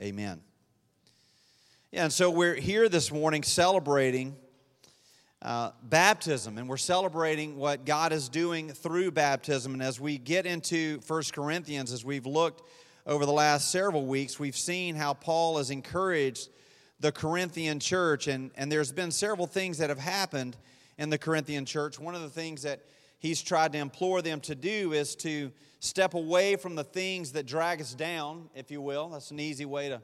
Amen. Yeah, and so we're here this morning celebrating uh, baptism, and we're celebrating what God is doing through baptism. And as we get into First Corinthians, as we've looked over the last several weeks, we've seen how Paul has encouraged the Corinthian church, and, and there's been several things that have happened in the Corinthian church. One of the things that he's tried to implore them to do is to step away from the things that drag us down, if you will. That's an easy way to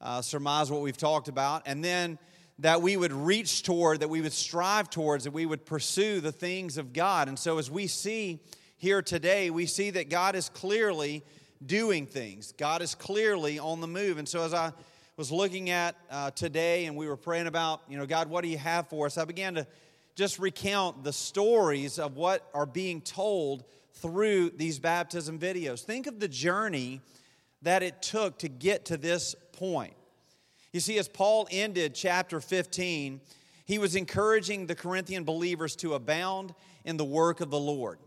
uh, surmise what we've talked about. And then that we would reach toward, that we would strive towards, that we would pursue the things of God. And so, as we see here today, we see that God is clearly doing things, God is clearly on the move. And so, as I was looking at uh, today and we were praying about, you know, God, what do you have for us? I began to just recount the stories of what are being told through these baptism videos. Think of the journey that it took to get to this point. You see, as Paul ended chapter 15, he was encouraging the Corinthian believers to abound in the work of the Lord.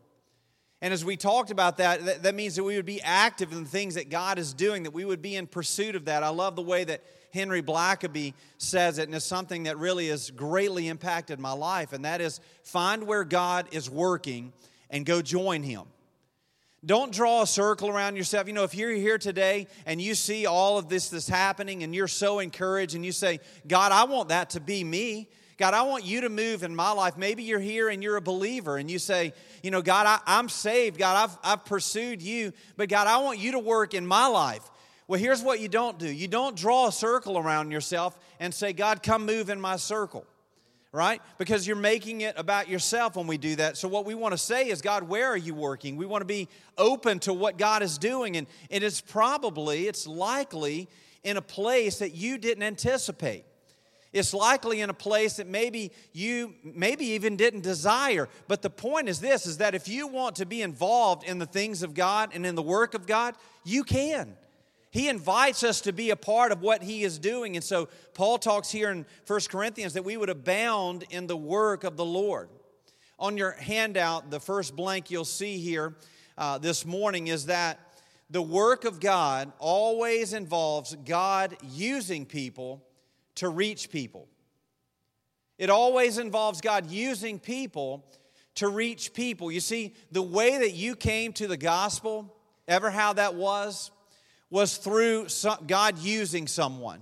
And as we talked about that, that means that we would be active in the things that God is doing, that we would be in pursuit of that. I love the way that Henry Blackaby says it, and it's something that really has greatly impacted my life, and that is find where God is working and go join Him. Don't draw a circle around yourself. You know, if you're here today and you see all of this that's happening and you're so encouraged and you say, God, I want that to be me. God, I want you to move in my life. Maybe you're here and you're a believer and you say, you know, God, I, am saved. God, I've, I've pursued you, but God, I want you to work in my life. Well, here's what you don't do you don't draw a circle around yourself and say, God, come move in my circle right? Because you're making it about yourself when we do that. So, what we want to say is, God, where are you working? We want to be open to what God is doing. And it is probably, it's likely in a place that you didn't anticipate. It's likely in a place that maybe you maybe even didn't desire. But the point is this is that if you want to be involved in the things of God and in the work of God, you can. He invites us to be a part of what He is doing. And so Paul talks here in 1 Corinthians that we would abound in the work of the Lord. On your handout, the first blank you'll see here uh, this morning is that the work of God always involves God using people to reach people. It always involves God using people to reach people. You see, the way that you came to the gospel, ever how that was, was through God using someone.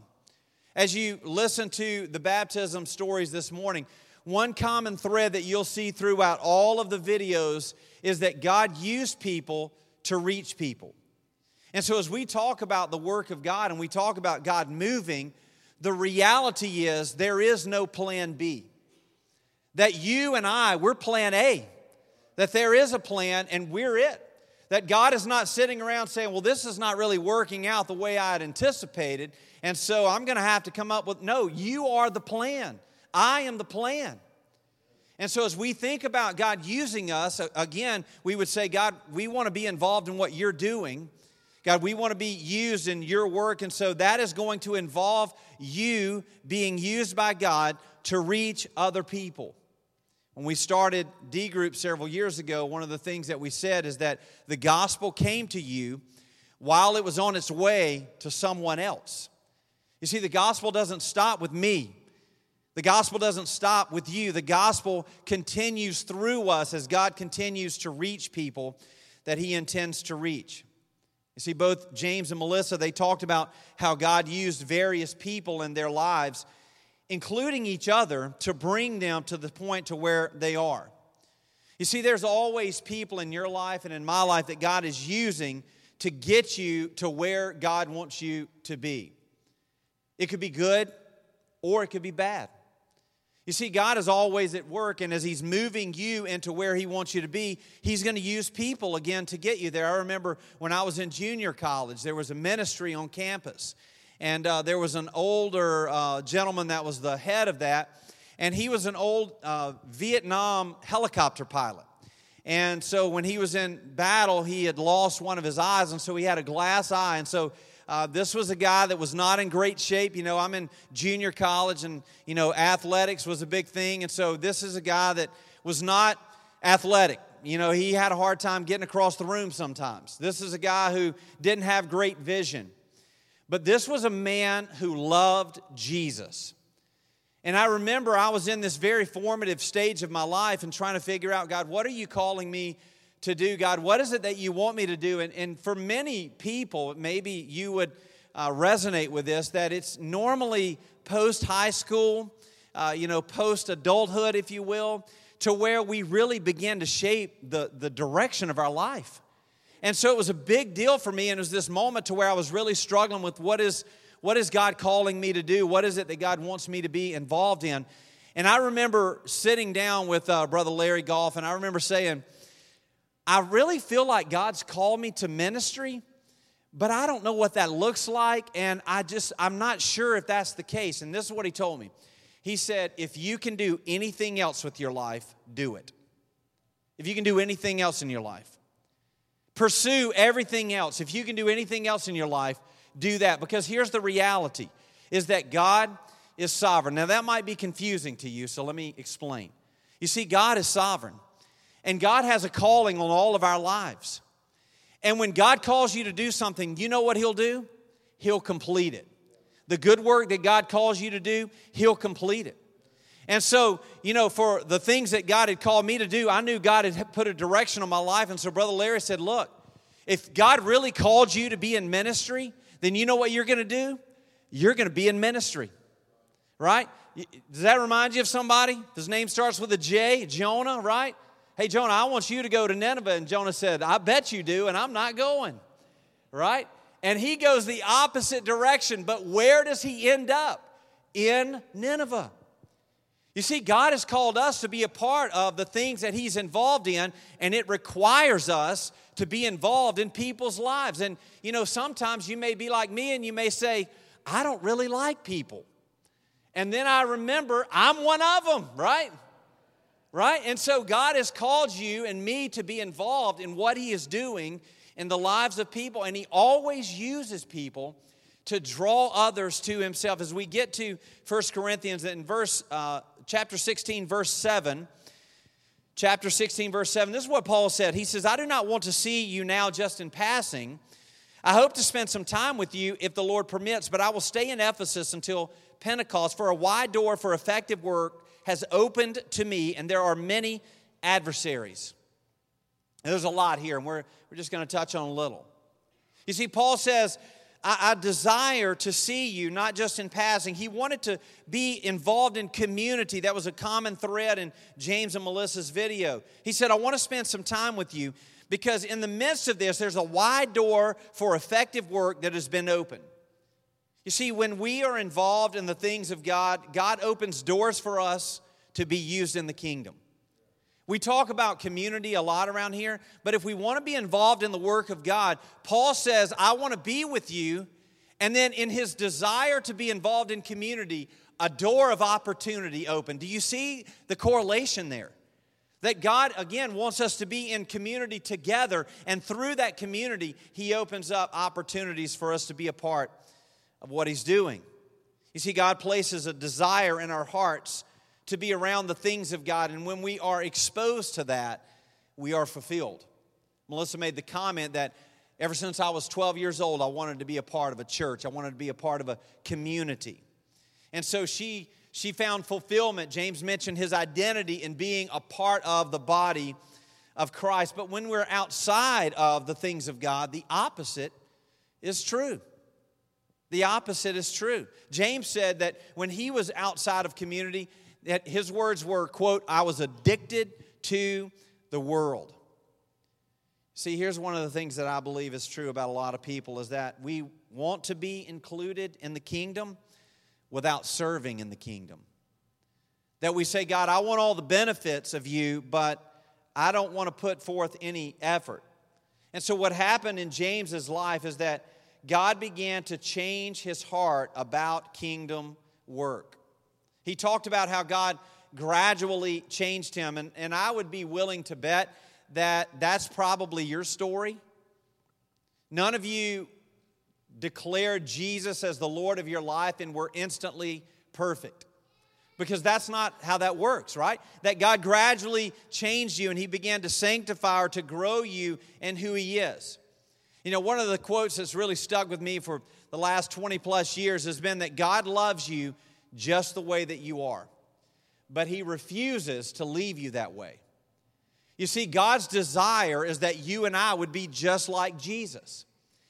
As you listen to the baptism stories this morning, one common thread that you'll see throughout all of the videos is that God used people to reach people. And so, as we talk about the work of God and we talk about God moving, the reality is there is no plan B. That you and I, we're plan A. That there is a plan and we're it. That God is not sitting around saying, well, this is not really working out the way I had anticipated, and so I'm going to have to come up with, no, you are the plan. I am the plan. And so, as we think about God using us, again, we would say, God, we want to be involved in what you're doing. God, we want to be used in your work. And so, that is going to involve you being used by God to reach other people. When we started D Group several years ago, one of the things that we said is that the gospel came to you while it was on its way to someone else. You see, the gospel doesn't stop with me. The gospel doesn't stop with you. The gospel continues through us as God continues to reach people that He intends to reach. You see, both James and Melissa, they talked about how God used various people in their lives including each other, to bring them to the point to where they are. You see, there's always people in your life and in my life that God is using to get you to where God wants you to be. It could be good or it could be bad. You see, God is always at work, and as He's moving you into where He wants you to be, He's going to use people again to get you there. I remember when I was in junior college, there was a ministry on campus, and uh, there was an older uh, gentleman that was the head of that, and he was an old uh, Vietnam helicopter pilot. And so when he was in battle, he had lost one of his eyes, and so he had a glass eye. And so uh, this was a guy that was not in great shape. You know, I'm in junior college, and, you know, athletics was a big thing. And so this is a guy that was not athletic. You know, he had a hard time getting across the room sometimes. This is a guy who didn't have great vision. But this was a man who loved Jesus. And I remember I was in this very formative stage of my life and trying to figure out, God, what are you calling me to do? God, what is it that you want me to do? And, and for many people, maybe you would uh, resonate with this, that it's normally post high school, uh, you know, post adulthood, if you will, to where we really begin to shape the, the direction of our life. And so it was a big deal for me, and it was this moment to where I was really struggling with what is what is God calling me to do? What is it that God wants me to be involved in? And I remember sitting down with uh, Brother Larry Golf, and I remember saying, I really feel like God's called me to ministry, but I don't know what that looks like, and I just, I'm not sure if that's the case. And this is what he told me. He said, If you can do anything else with your life, do it. If you can do anything else in your life, pursue everything else. If you can do anything else in your life, do that because here's the reality is that God is sovereign. Now that might be confusing to you, so let me explain. You see God is sovereign and God has a calling on all of our lives. And when God calls you to do something, you know what he'll do? He'll complete it. The good work that God calls you to do, he'll complete it. And so, you know, for the things that God had called me to do, I knew God had put a direction on my life. And so, Brother Larry said, Look, if God really called you to be in ministry, then you know what you're going to do? You're going to be in ministry, right? Does that remind you of somebody? His name starts with a J, Jonah, right? Hey, Jonah, I want you to go to Nineveh. And Jonah said, I bet you do, and I'm not going, right? And he goes the opposite direction, but where does he end up? In Nineveh. You see, God has called us to be a part of the things that He's involved in, and it requires us to be involved in people's lives. And, you know, sometimes you may be like me and you may say, I don't really like people. And then I remember I'm one of them, right? Right? And so God has called you and me to be involved in what He is doing in the lives of people, and He always uses people to draw others to Himself. As we get to 1 Corinthians in verse uh, chapter 16, verse 7. Chapter 16, verse 7. This is what Paul said. He says, I do not want to see you now just in passing. I hope to spend some time with you if the Lord permits, but I will stay in Ephesus until Pentecost, for a wide door for effective work has opened to me, and there are many adversaries. And There's a lot here, and we're, we're just going to touch on a little. You see, Paul says, I, I desire to see you, not just in passing. He wanted to be involved in community. That was a common thread in James and Melissa's video. He said, I want to spend some time with you because in the midst of this, there's a wide door for effective work that has been opened. You see, when we are involved in the things of God, God opens doors for us to be used in the kingdom. We talk about community a lot around here, but if we want to be involved in the work of God, Paul says, I want to be with you. And then in his desire to be involved in community, a door of opportunity opened. Do you see the correlation there? That God, again, wants us to be in community together, and through that community, He opens up opportunities for us to be a part of what He's doing. You see, God places a desire in our hearts to be around the things of God. And when we are exposed to that, we are fulfilled. Melissa made the comment that ever since I was 12 years old, I wanted to be a part of a church, I wanted to be a part of a community. And so she, she found fulfillment. James mentioned his identity in being a part of the body of Christ. But when we're outside of the things of God, the opposite is true. The opposite is true. James said that when he was outside of community, his words were, quote, I was addicted to the world. See, here's one of the things that I believe is true about a lot of people is that we want to be included in the kingdom without serving in the kingdom. That we say, God, I want all the benefits of you, but I don't want to put forth any effort. And so, what happened in James's life is that God began to change his heart about kingdom work. He talked about how God gradually changed him, and, and I would be willing to bet that that's probably your story. None of you declared Jesus as the Lord of your life and were instantly perfect. Because that's not how that works, right? That God gradually changed you and He began to sanctify or to grow you in who He is. You know, one of the quotes that's really stuck with me for the last 20 plus years has been that God loves you just the way that you are, but He refuses to leave you that way. You see, God's desire is that you and I would be just like Jesus.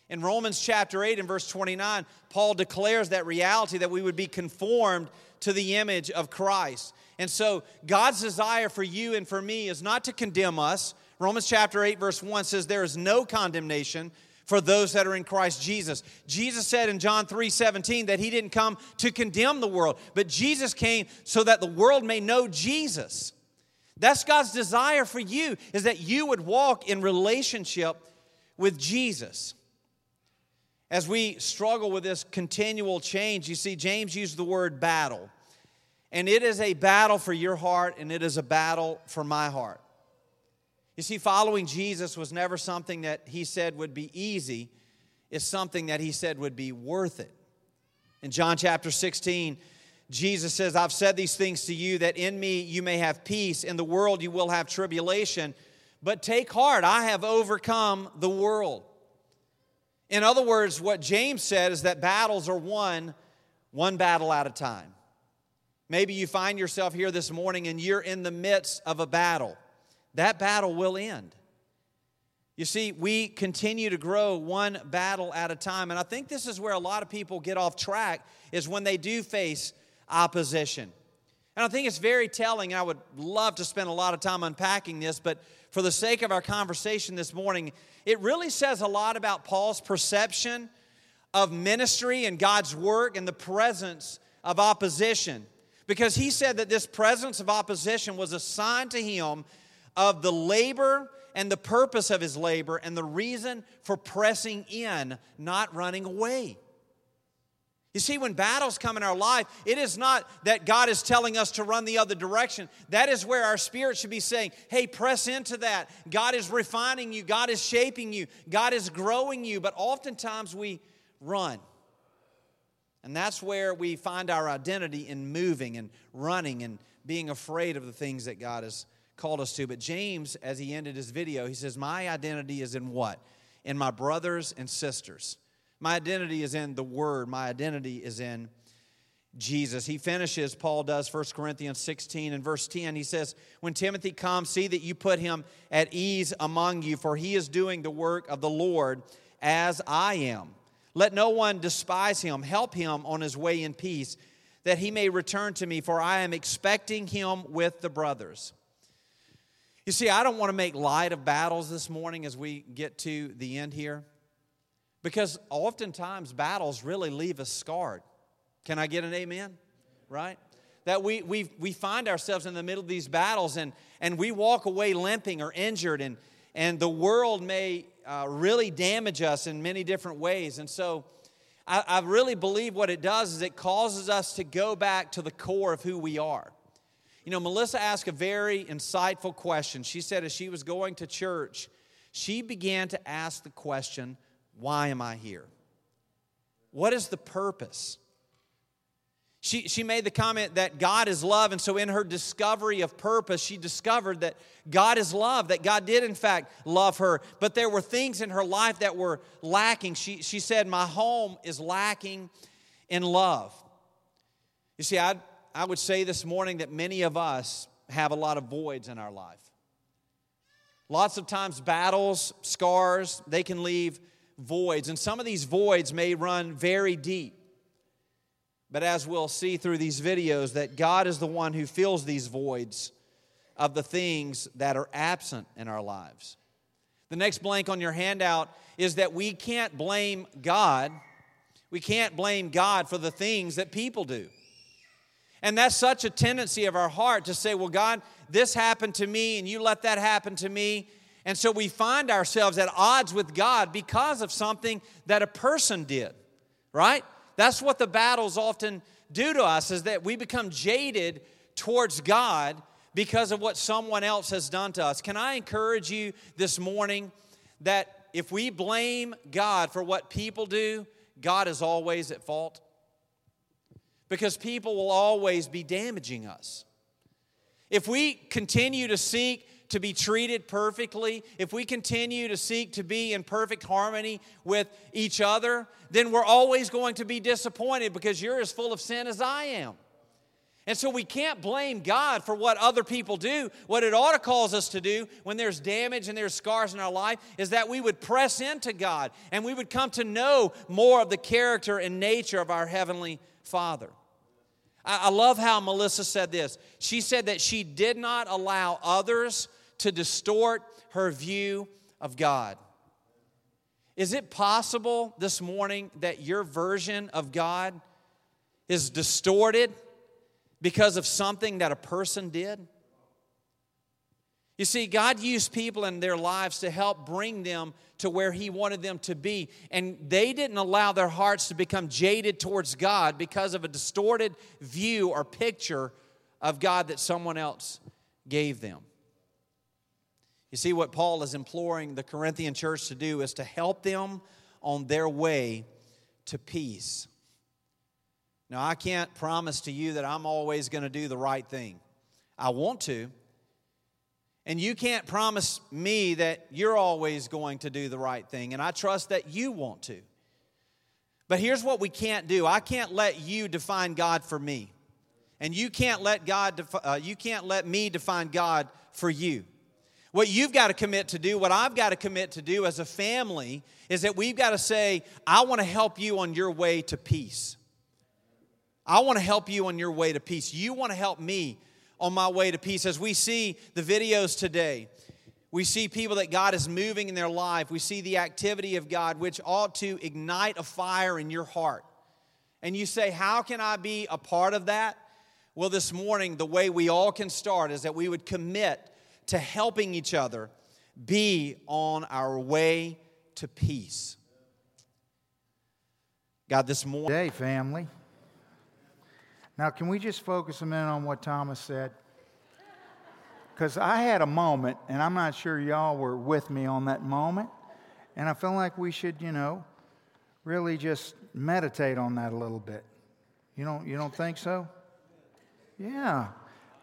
In Romans chapter 8 and verse 29, Paul declares that reality that we would be conformed to the image of Christ. And so, God's desire for you and for me is not to condemn us. Romans chapter 8, verse 1 says, There is no condemnation for those that are in Christ Jesus. Jesus said in John 3 17 that he didn't come to condemn the world, but Jesus came so that the world may know Jesus. That's God's desire for you, is that you would walk in relationship with Jesus. As we struggle with this continual change, you see, James used the word battle. And it is a battle for your heart, and it is a battle for my heart. You see, following Jesus was never something that he said would be easy, it's something that he said would be worth it. In John chapter 16, Jesus says, I've said these things to you that in me you may have peace. In the world you will have tribulation, but take heart, I have overcome the world. In other words, what James said is that battles are won one battle at a time. Maybe you find yourself here this morning and you're in the midst of a battle. That battle will end. You see, we continue to grow one battle at a time. And I think this is where a lot of people get off track is when they do face opposition. And I think it's very telling, and I would love to spend a lot of time unpacking this, but for the sake of our conversation this morning, it really says a lot about Paul's perception of ministry and God's work and the presence of opposition because he said that this presence of opposition was a sign to him of the labor and the purpose of his labor and the reason for pressing in, not running away. You see, when battles come in our life, it is not that God is telling us to run the other direction. That is where our spirit should be saying, hey, press into that. God is refining you, God is shaping you, God is growing you. But oftentimes we run. And that's where we find our identity in moving and running and being afraid of the things that God has called us to. But James, as he ended his video, he says, My identity is in what? In my brothers and sisters. My identity is in the Word. My identity is in Jesus. He finishes, Paul does, 1 Corinthians 16 and verse 10. He says, When Timothy comes, see that you put him at ease among you, for he is doing the work of the Lord as I am. Let no one despise him. Help him on his way in peace, that he may return to me, for I am expecting him with the brothers. You see, I don't want to make light of battles this morning as we get to the end here, because oftentimes battles really leave us scarred. Can I get an amen? Right? That we, we, we find ourselves in the middle of these battles and, and we walk away limping or injured, and, and the world may uh, really damage us in many different ways. And so I, I really believe what it does is it causes us to go back to the core of who we are. You know, Melissa asked a very insightful question. She said, as she was going to church, she began to ask the question, Why am I here? What is the purpose? She, she made the comment that God is love, and so in her discovery of purpose, she discovered that God is love, that God did, in fact, love her. But there were things in her life that were lacking. She, she said, My home is lacking in love. You see, i I would say this morning that many of us have a lot of voids in our life. Lots of times, battles, scars, they can leave voids. And some of these voids may run very deep. But as we'll see through these videos, that God is the one who fills these voids of the things that are absent in our lives. The next blank on your handout is that we can't blame God. We can't blame God for the things that people do. And that's such a tendency of our heart to say, well, God, this happened to me and you let that happen to me. And so we find ourselves at odds with God because of something that a person did, right? That's what the battles often do to us is that we become jaded towards God because of what someone else has done to us. Can I encourage you this morning that if we blame God for what people do, God is always at fault? Because people will always be damaging us. If we continue to seek to be treated perfectly, if we continue to seek to be in perfect harmony with each other, then we're always going to be disappointed because you're as full of sin as I am. And so we can't blame God for what other people do. What it ought to cause us to do when there's damage and there's scars in our life is that we would press into God and we would come to know more of the character and nature of our Heavenly Father. I love how Melissa said this. She said that she did not allow others to distort her view of God. Is it possible this morning that your version of God is distorted? because of something that a person did? You see, God used people in their lives to help bring them to where He wanted them to be. And they didn't allow their hearts to become jaded towards God because of a distorted view or picture of God that someone else gave them. You see, what Paul is imploring the Corinthian church to do is to help them on their way to peace. Now, I can't promise to you that I'm always going to do the right thing. I want to. And you can't promise me that you're always going to do the right thing. And I trust that you want to. But here's what we can't do I can't let you define God for me. And you can't let God defi- uh, you can't let me define God for you. What you've got to commit to do, what I've got to commit to do as a family, is that we've got to say, I want to help you on your way to peace. I want to help you on your way to peace. You want to help me on my way to peace. As we see the videos today, we see people that God is moving in their life. We see the activity of God, which ought to ignite a fire in your heart. And you say, How can I be a part of that? Well, this morning, the way we all can start is that we would commit to helping each other be on our way to peace. God, this morning. Hey, family. Now, can we just focus a minute on what Thomas said? Because I had a moment, and I'm not sure y'all were with me on that moment, and I feel like we should, you know, really just meditate on that a little bit. You don't, you don't think so? Yeah.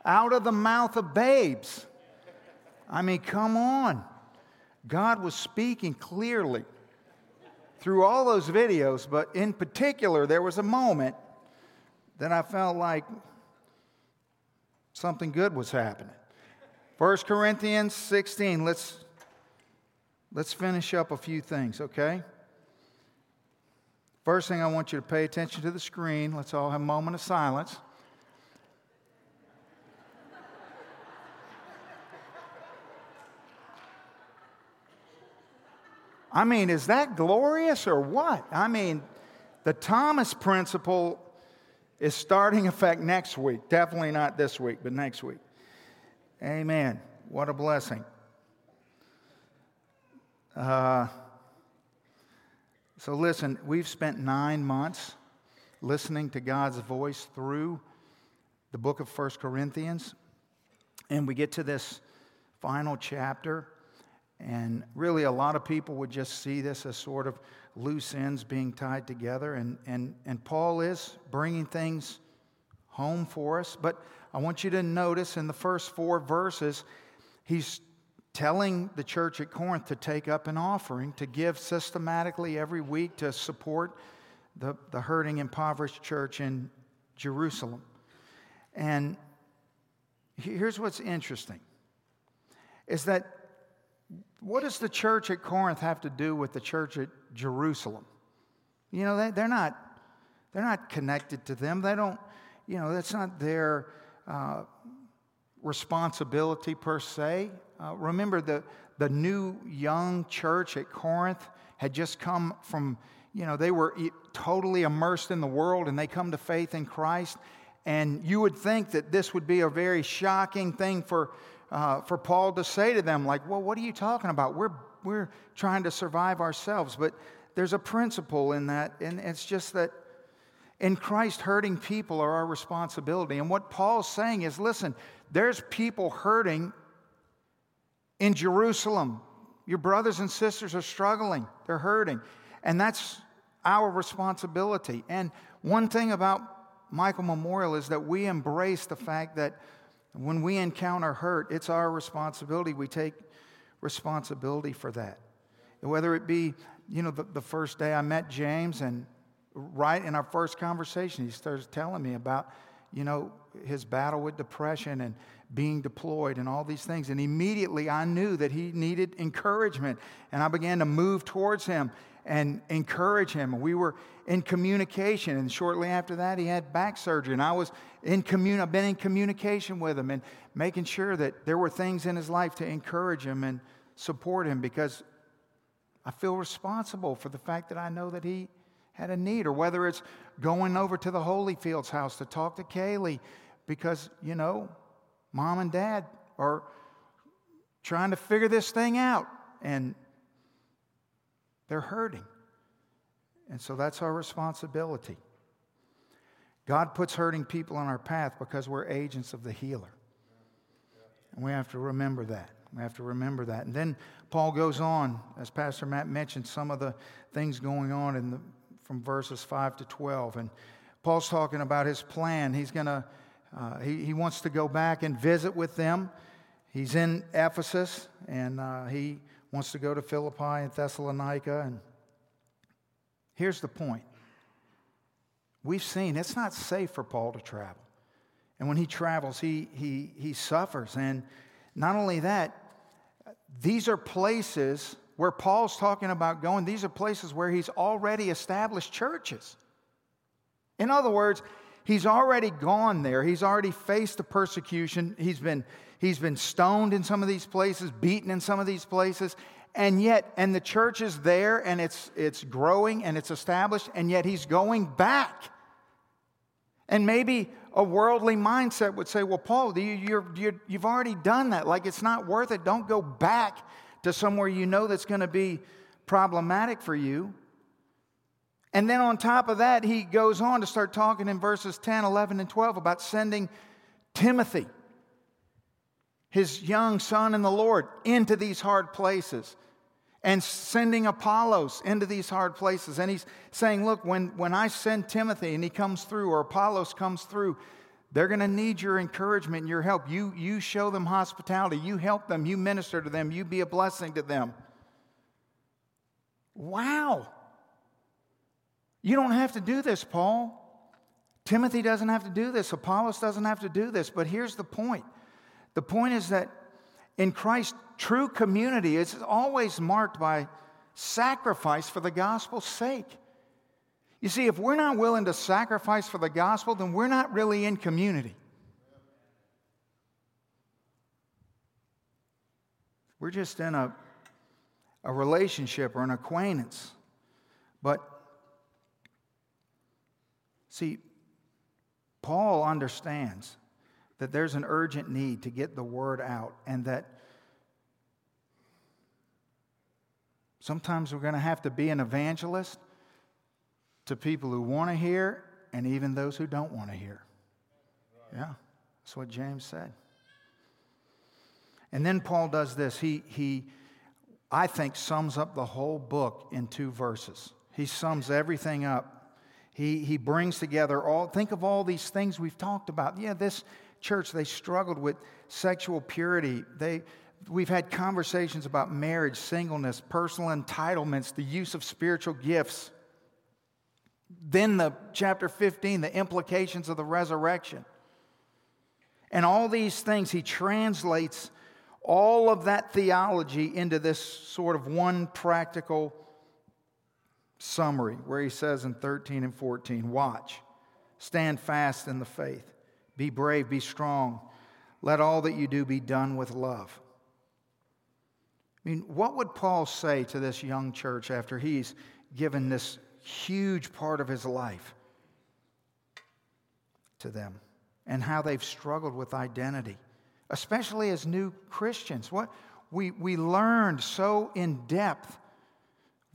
Out of the mouth of babes. I mean, come on. God was speaking clearly through all those videos, but in particular, there was a moment then I felt like something good was happening. 1 Corinthians 16, let's, let's finish up a few things, okay? First thing, I want you to pay attention to the screen. Let's all have a moment of silence. I mean, is that glorious or what? I mean, the Thomas principle is starting effect next week. Definitely not this week, but next week. Amen. What a blessing. Uh, so, listen, we've spent nine months listening to God's voice through the book of First Corinthians. And we get to this final chapter. And really, a lot of people would just see this as sort of loose ends being tied together. And, and, and Paul is bringing things home for us. But I want you to notice in the first four verses, he's telling the church at Corinth to take up an offering, to give systematically every week to support the, the hurting, impoverished church in Jerusalem. And here's what's interesting is that what does the church at Corinth have to do with the church at Jerusalem? You know, they, they're, not, they're not connected to them. They don't, you know, that's not their uh, responsibility per se. Uh, remember, the, the new young church at Corinth had just come from, you know, they were totally immersed in the world and they come to faith in Christ. And you would think that this would be a very shocking thing for uh, for Paul to say to them, like, well, what are you talking about? We're, we're trying to survive ourselves. But there's a principle in that, and it's just that in Christ, hurting people are our responsibility. And what Paul's saying is listen, there's people hurting in Jerusalem. Your brothers and sisters are struggling, they're hurting. And that's our responsibility. And one thing about Michael Memorial is that we embrace the fact that When we encounter hurt, it's our responsibility. We take responsibility for that. Whether it be, you know, the, the first day I met James, and right in our first conversation, he starts telling me about, you know, his battle with depression and being deployed and all these things. And immediately I knew that he needed encouragement. And I began to move towards him and encourage him. We were in communication. And shortly after that, he had back surgery. And I was in commun- I've been in communication with him and making sure that there were things in his life to encourage him and support him because I feel responsible for the fact that I know that he had a need, or whether it's going over to the Holyfield's house to talk to Kaylee because, you know, mom and dad are trying to figure this thing out and they're hurting. And so that's our responsibility. God puts hurting people on our path because we're agents of the healer. And we have to remember that. We have to remember that. And then Paul goes on, as Pastor Matt mentioned, some of the things going on in the, from verses 5 to 12. And Paul's talking about his plan. He's going to, uh, he, he wants to go back and visit with them. He's in Ephesus, and uh, he wants to go to Philippi and Thessalonica. And here's the point we've seen it's not safe for Paul to travel. And when he travels, he, he, he suffers. And not only that, these are places where Paul's talking about going, these are places where he's already established churches. In other words, he's already gone there. He's already faced the persecution. He's been, he's been stoned in some of these places, beaten in some of these places. And yet, and the church is there and it's, it's growing and it's established, and yet he's going back. And maybe a worldly mindset would say, well, Paul, you, you have already done that. Like it's not worth it. Don't go back to somewhere you know that's going to be problematic for you. And then on top of that, he goes on to start talking in verses 10, 11, and 12 about sending Timothy, his young son in the Lord, into these hard places and sending Apollos into these hard places. And he's saying, Look, when, when I send Timothy and he comes through, or Apollos comes through, they're going to need your encouragement and your help. You, you show them hospitality, you help them, you minister to them, you be a blessing to them. Wow. You don't have to do this, Paul. Timothy doesn't have to do this. Apollos doesn't have to do this. But here's the point the point is that in Christ, true community is always marked by sacrifice for the gospel's sake. You see, if we're not willing to sacrifice for the gospel, then we're not really in community. We're just in a, a relationship or an acquaintance. But see, Paul understands that there's an urgent need to get the word out and that sometimes we're going to have to be an evangelist to people who want to hear and even those who don't want to hear. Yeah, that's what James said. And then Paul does this. He, he, I think, sums up the whole book in two verses. He sums everything up. He, he brings together all, think of all these things we've talked about. Yeah, this church, they struggled with sexual purity. They, we've had conversations about marriage, singleness, personal entitlements, the use of spiritual gifts. Then the chapter 15, the implications of the resurrection. And all these things, he translates all of that theology into this sort of one practical summary where he says in 13 and 14 watch, stand fast in the faith, be brave, be strong. Let all that you do be done with love. I mean, what would Paul say to this young church after he's given this huge part of his life to them and how they've struggled with identity, especially as new Christians? What we, we learned so in depth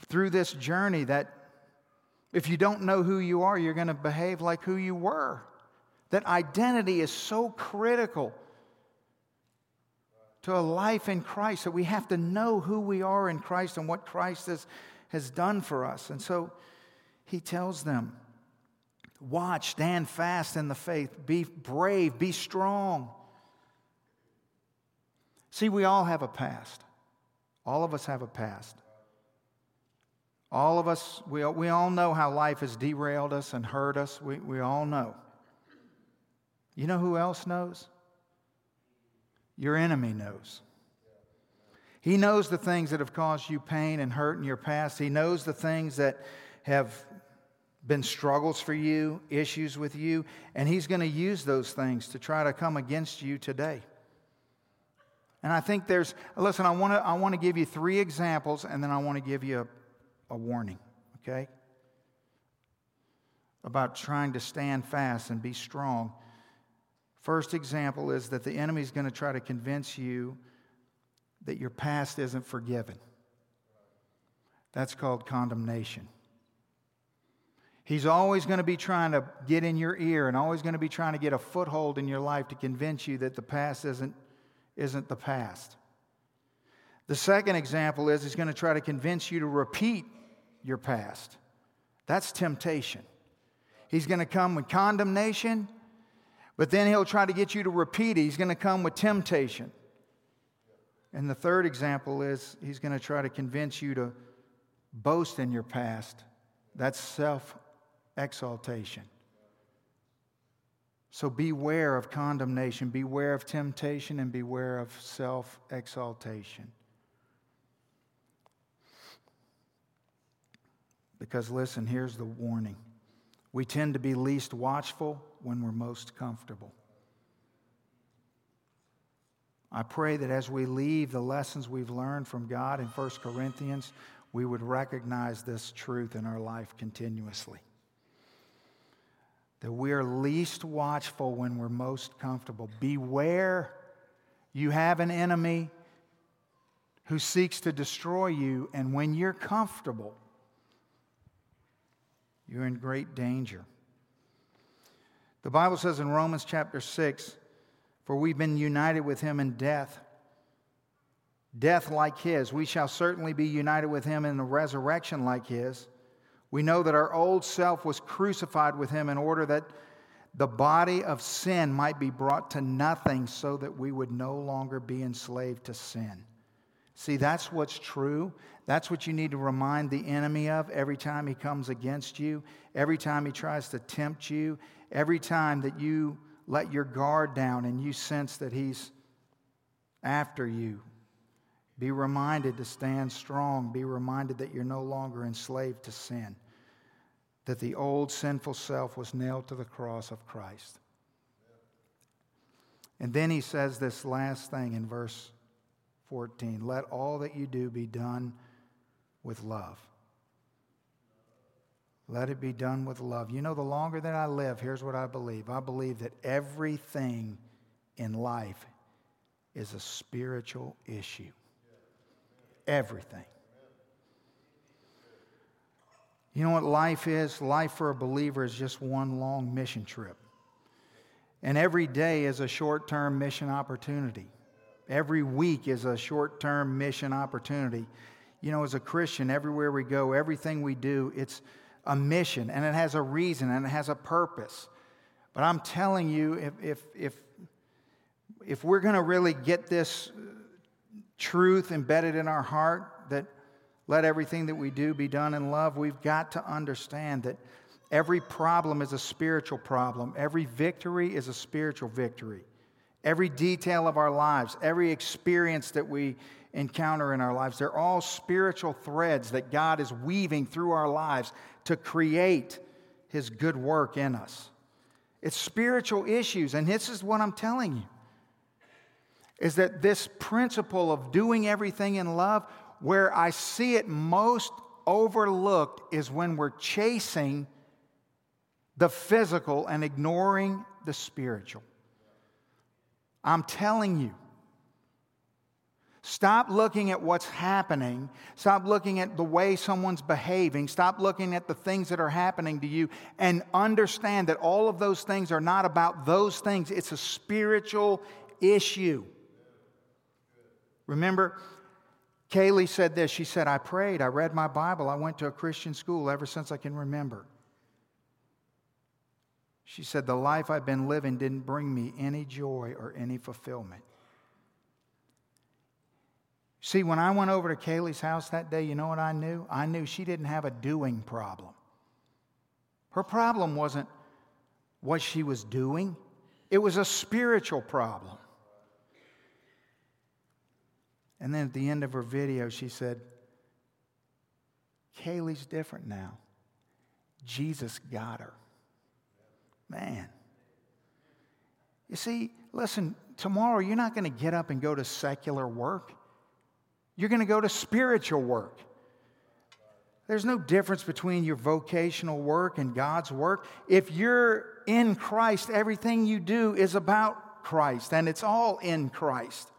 through this journey that if you don't know who you are, you're going to behave like who you were. That identity is so critical to a life in Christ that we have to know who we are in Christ and what Christ has, has done for us. And so he tells them, Watch, stand fast in the faith, be brave, be strong. See, we all have a past. All of us have a past. All of us, we, we all know how life has derailed us and hurt us. We, we all know. You know who else knows? Your enemy knows. He knows the things that have caused you pain and hurt in your past. He knows the things that have been struggles for you, issues with you, and He's going to use those things to try to come against you today. And I think there's, listen, I want to I want to give you three examples and then I want to give you a, a warning, okay? About trying to stand fast and be strong. First example is that the enemy is going to try to convince you that your past isn't forgiven. That's called condemnation. He's always going to be trying to get in your ear and always going to be trying to get a foothold in your life to convince you that the past isn't, isn't the past. The second example is he's going to try to convince you to repeat your past. That's temptation. He's going to come with condemnation, but then he'll try to get you to repeat it. He's going to come with temptation. And the third example is he's going to try to convince you to boast in your past. That's self exaltation. So beware of condemnation, beware of temptation, and beware of self exaltation. Because listen, here's the warning we tend to be least watchful when we're most comfortable. I pray that as we leave the lessons we've learned from God in 1 Corinthians, we would recognize this truth in our life continuously that we are least watchful when we're most comfortable. Beware, you have an enemy who seeks to destroy you, and when you're comfortable, you're in great danger. The Bible says in Romans chapter 6 For we've been united with him in death, death like his. We shall certainly be united with him in a resurrection like his. We know that our old self was crucified with him in order that the body of sin might be brought to nothing so that we would no longer be enslaved to sin. See, that's what's true. That's what you need to remind the enemy of every time he comes against you, every time he tries to tempt you, every time that you let your guard down and you sense that he's after you. Be reminded to stand strong. Be reminded that you're no longer enslaved to sin that the old sinful self was nailed to the cross of Christ. And then he says this last thing in verse 14 let all that you do be done with love. Let it be done with love. You know, the longer that I live, here's what I believe I believe that everything in life is a spiritual issue. Everything. You know what life is? Life for a believer is just one long mission trip. And every day is a short term mission opportunity. Every week is a short term mission opportunity. You know, as a Christian, everywhere we go, everything we do, it's a mission and it has a reason and it has a purpose. But I'm telling you, if, if, if, if we're going to really get this truth embedded in our heart, that let everything that we do be done in love. We've got to understand that every problem is a spiritual problem, every victory is a spiritual victory. Every detail of our lives, every experience that we encounter in our lives, they're all spiritual threads that God is weaving through our lives to create His good work in us. It's spiritual issues, and this is what I'm telling you is that this principle of doing everything in love where I see it most overlooked is when we're chasing the physical and ignoring the spiritual. I'm telling you. Stop looking at what's happening. Stop looking at the way someone's behaving. Stop looking at the things that are happening to you and understand that all of those things are not about those things. It's a spiritual issue. Remember, Kaylee said this. She said, I prayed, I read my Bible, I went to a Christian school ever since I can remember. She said, The life I've been living didn't bring me any joy or any fulfillment. See, when I went over to Kaylee's house that day, you know what I knew? I knew she didn't have a doing problem. Her problem wasn't what she was doing, it was a spiritual problem. And then at the end of her video, she said, Kaylee's different now. Jesus got her. Man. You see, listen, tomorrow you're not going to get up and go to secular work. You're going to go to spiritual work. There's no difference between your vocational work and God's work. If you're in Christ, everything you do is about Christ, and it's all in Christ.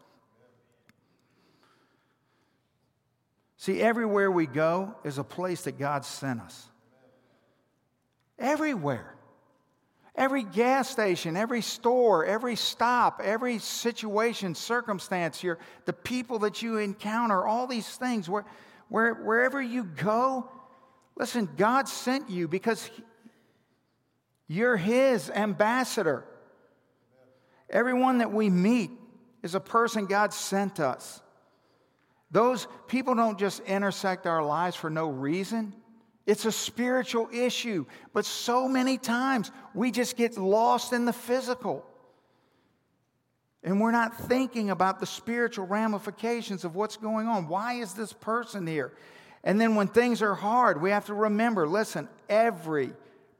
See, everywhere we go is a place that God sent us. Everywhere. Every gas station, every store, every stop, every situation, circumstance, your, the people that you encounter, all these things, where, where, wherever you go, listen, God sent you because you're His ambassador. Everyone that we meet is a person God sent us. Those people don't just intersect our lives for no reason. It's a spiritual issue. But so many times we just get lost in the physical. And we're not thinking about the spiritual ramifications of what's going on. Why is this person here? And then when things are hard, we have to remember listen, every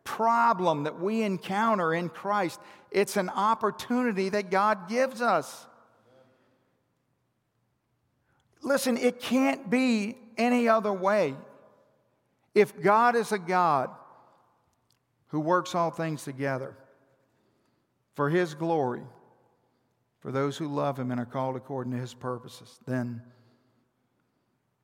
problem that we encounter in Christ, it's an opportunity that God gives us. Listen, it can't be any other way. If God is a God who works all things together for his glory, for those who love him and are called according to his purposes, then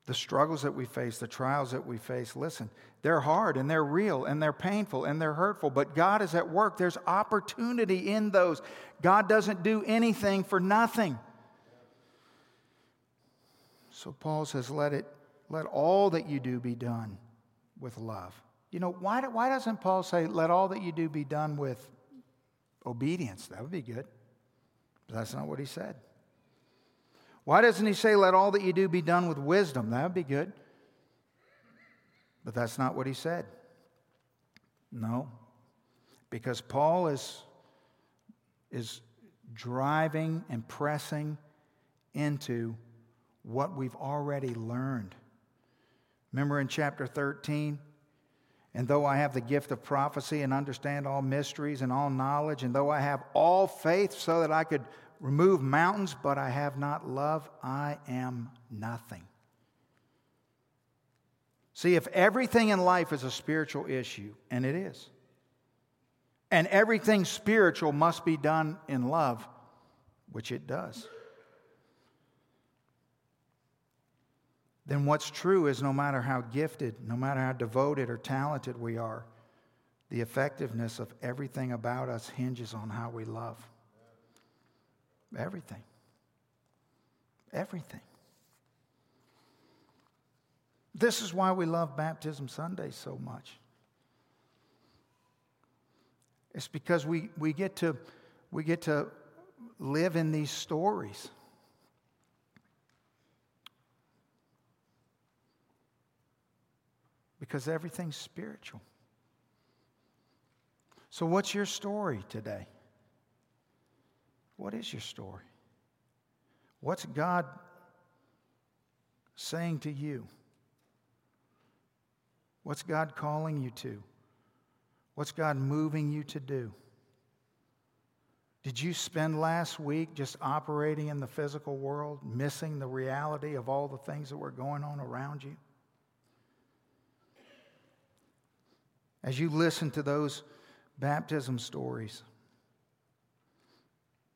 the struggles that we face, the trials that we face, listen, they're hard and they're real and they're painful and they're hurtful, but God is at work. There's opportunity in those. God doesn't do anything for nothing. So Paul says, let it, let all that you do be done with love. You know, why, why doesn't Paul say, let all that you do be done with obedience? That would be good. But that's not what he said. Why doesn't he say, let all that you do be done with wisdom? That would be good. But that's not what he said. No. Because Paul is, is driving and pressing into what we've already learned. Remember in chapter 13? And though I have the gift of prophecy and understand all mysteries and all knowledge, and though I have all faith so that I could remove mountains, but I have not love, I am nothing. See, if everything in life is a spiritual issue, and it is, and everything spiritual must be done in love, which it does. Then what's true is no matter how gifted, no matter how devoted or talented we are, the effectiveness of everything about us hinges on how we love. Everything. Everything. This is why we love Baptism Sunday so much. It's because we, we, get to, we get to live in these stories. Because everything's spiritual. So, what's your story today? What is your story? What's God saying to you? What's God calling you to? What's God moving you to do? Did you spend last week just operating in the physical world, missing the reality of all the things that were going on around you? As you listen to those baptism stories,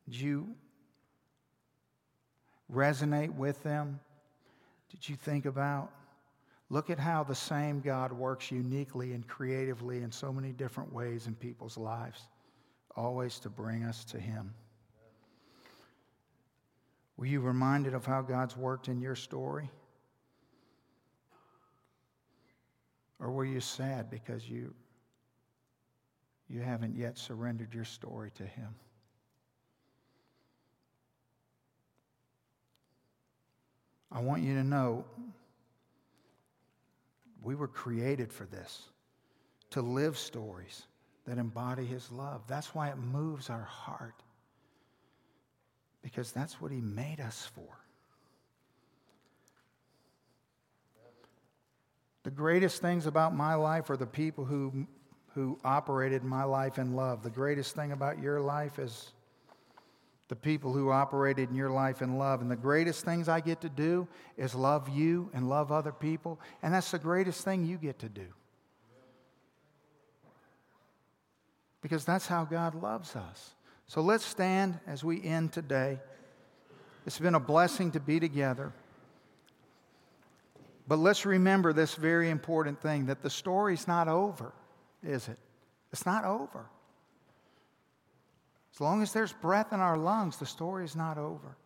did you resonate with them? Did you think about? Look at how the same God works uniquely and creatively in so many different ways in people's lives, always to bring us to Him. Were you reminded of how God's worked in your story? Or were you sad because you, you haven't yet surrendered your story to Him? I want you to know we were created for this to live stories that embody His love. That's why it moves our heart, because that's what He made us for. The greatest things about my life are the people who, who operated my life in love. The greatest thing about your life is the people who operated in your life in love. And the greatest things I get to do is love you and love other people. And that's the greatest thing you get to do. Because that's how God loves us. So let's stand as we end today. It's been a blessing to be together. But let's remember this very important thing that the story's not over, is it? It's not over. As long as there's breath in our lungs, the story is not over.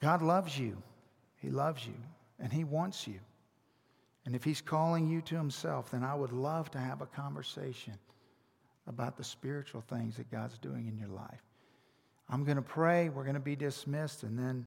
God loves you. He loves you, and He wants you. And if He's calling you to Himself, then I would love to have a conversation about the spiritual things that God's doing in your life. I'm going to pray, we're going to be dismissed, and then